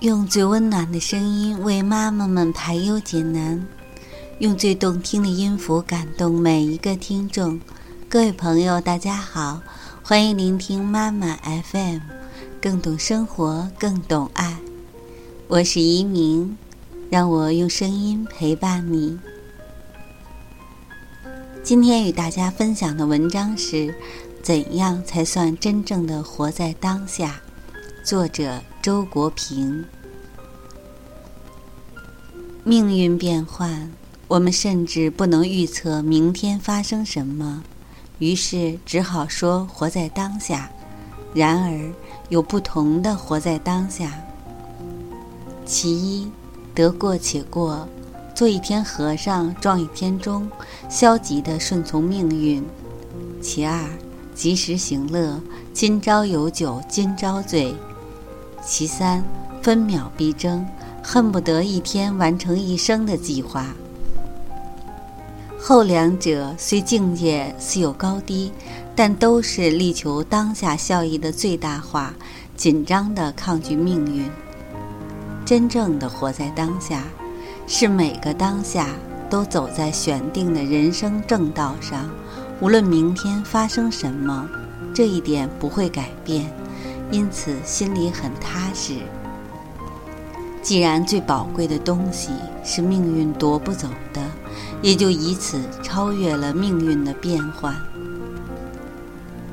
用最温暖的声音为妈妈们排忧解难，用最动听的音符感动每一个听众。各位朋友，大家好，欢迎聆听妈妈 FM，更懂生活，更懂爱。我是一鸣，让我用声音陪伴你。今天与大家分享的文章是：怎样才算真正的活在当下？作者周国平。命运变幻，我们甚至不能预测明天发生什么，于是只好说活在当下。然而，有不同的活在当下。其一，得过且过，做一天和尚撞一天钟，消极的顺从命运；其二，及时行乐，今朝有酒今朝醉。其三，分秒必争，恨不得一天完成一生的计划。后两者虽境界似有高低，但都是力求当下效益的最大化，紧张地抗拒命运。真正的活在当下，是每个当下都走在选定的人生正道上，无论明天发生什么，这一点不会改变。因此，心里很踏实。既然最宝贵的东西是命运夺不走的，也就以此超越了命运的变幻。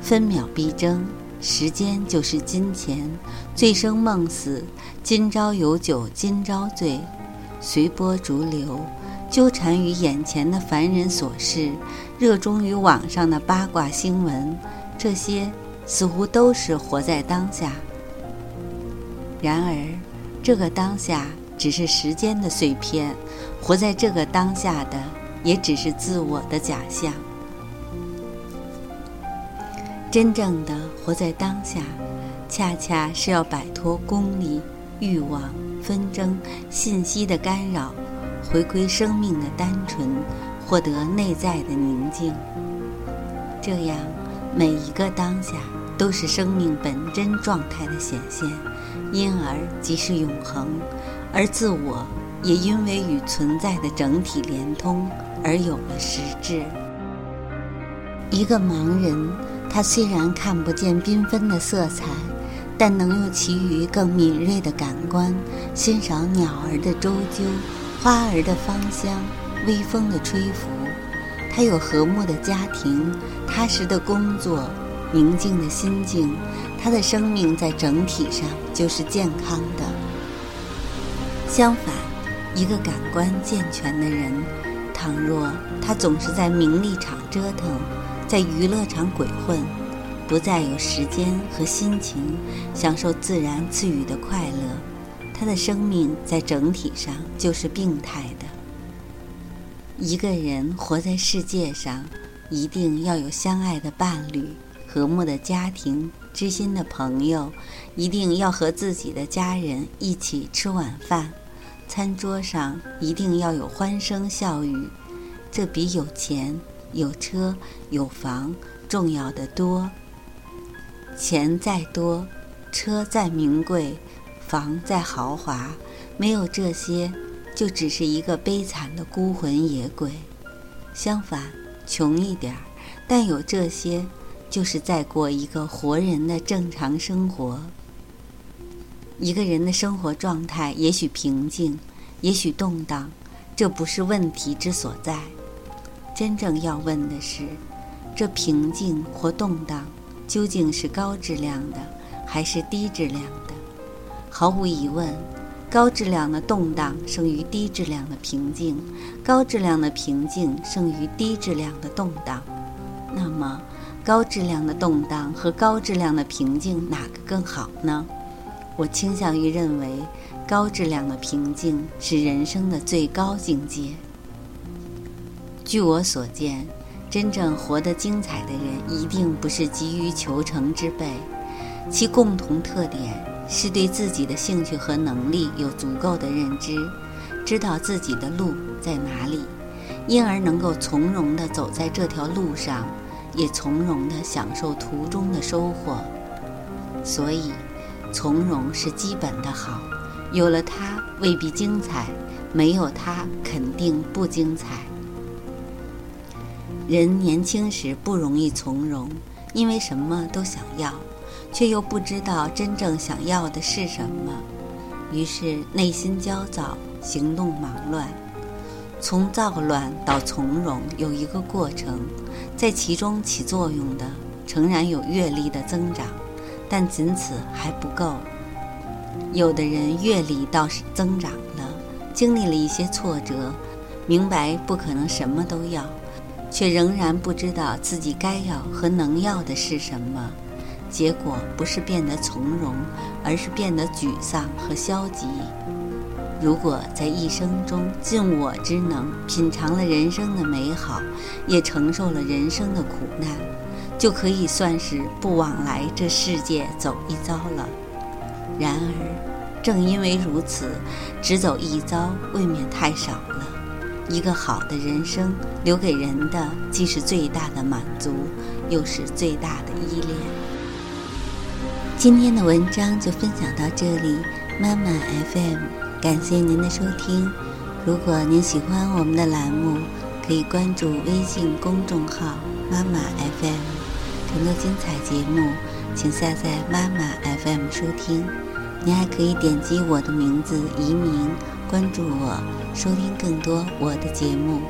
分秒必争，时间就是金钱，醉生梦死，今朝有酒今朝醉，随波逐流，纠缠于眼前的凡人琐事，热衷于网上的八卦新闻，这些。似乎都是活在当下，然而，这个当下只是时间的碎片，活在这个当下的也只是自我的假象。真正的活在当下，恰恰是要摆脱功利、欲望、纷争、信息的干扰，回归生命的单纯，获得内在的宁静。这样。每一个当下都是生命本真状态的显现，因而即是永恒，而自我也因为与存在的整体连通而有了实质。一个盲人，他虽然看不见缤纷的色彩，但能用其余更敏锐的感官欣赏鸟儿的啁啾、花儿的芳香、微风的吹拂。他有和睦的家庭，踏实的工作，宁静的心境，他的生命在整体上就是健康的。相反，一个感官健全的人，倘若他总是在名利场折腾，在娱乐场鬼混，不再有时间和心情享受自然赐予的快乐，他的生命在整体上就是病态的。一个人活在世界上，一定要有相爱的伴侣、和睦的家庭、知心的朋友，一定要和自己的家人一起吃晚饭，餐桌上一定要有欢声笑语，这比有钱、有车、有房重要的多。钱再多，车再名贵，房再豪华，没有这些。就只是一个悲惨的孤魂野鬼。相反，穷一点儿，但有这些，就是在过一个活人的正常生活。一个人的生活状态也许平静，也许动荡，这不是问题之所在。真正要问的是，这平静或动荡究竟是高质量的，还是低质量的？毫无疑问。高质量的动荡胜于低质量的平静，高质量的平静胜于低质量的动荡。那么，高质量的动荡和高质量的平静哪个更好呢？我倾向于认为，高质量的平静是人生的最高境界。据我所见，真正活得精彩的人，一定不是急于求成之辈，其共同特点。是对自己的兴趣和能力有足够的认知，知道自己的路在哪里，因而能够从容地走在这条路上，也从容地享受途中的收获。所以，从容是基本的好，有了它未必精彩，没有它肯定不精彩。人年轻时不容易从容，因为什么都想要，却又不知道真正想要的是什么，于是内心焦躁，行动忙乱。从躁乱到从容有一个过程，在其中起作用的，诚然有阅历的增长，但仅此还不够。有的人阅历倒是增长了，经历了一些挫折，明白不可能什么都要。却仍然不知道自己该要和能要的是什么，结果不是变得从容，而是变得沮丧和消极。如果在一生中尽我之能品尝了人生的美好，也承受了人生的苦难，就可以算是不往来这世界走一遭了。然而，正因为如此，只走一遭未免太少了。一个好的人生，留给人的既是最大的满足，又是最大的依恋。今天的文章就分享到这里，妈妈 FM，感谢您的收听。如果您喜欢我们的栏目，可以关注微信公众号“妈妈 FM”，更多精彩节目，请下载妈妈 FM 收听。您还可以点击我的名字移民。关注我，收听更多我的节目。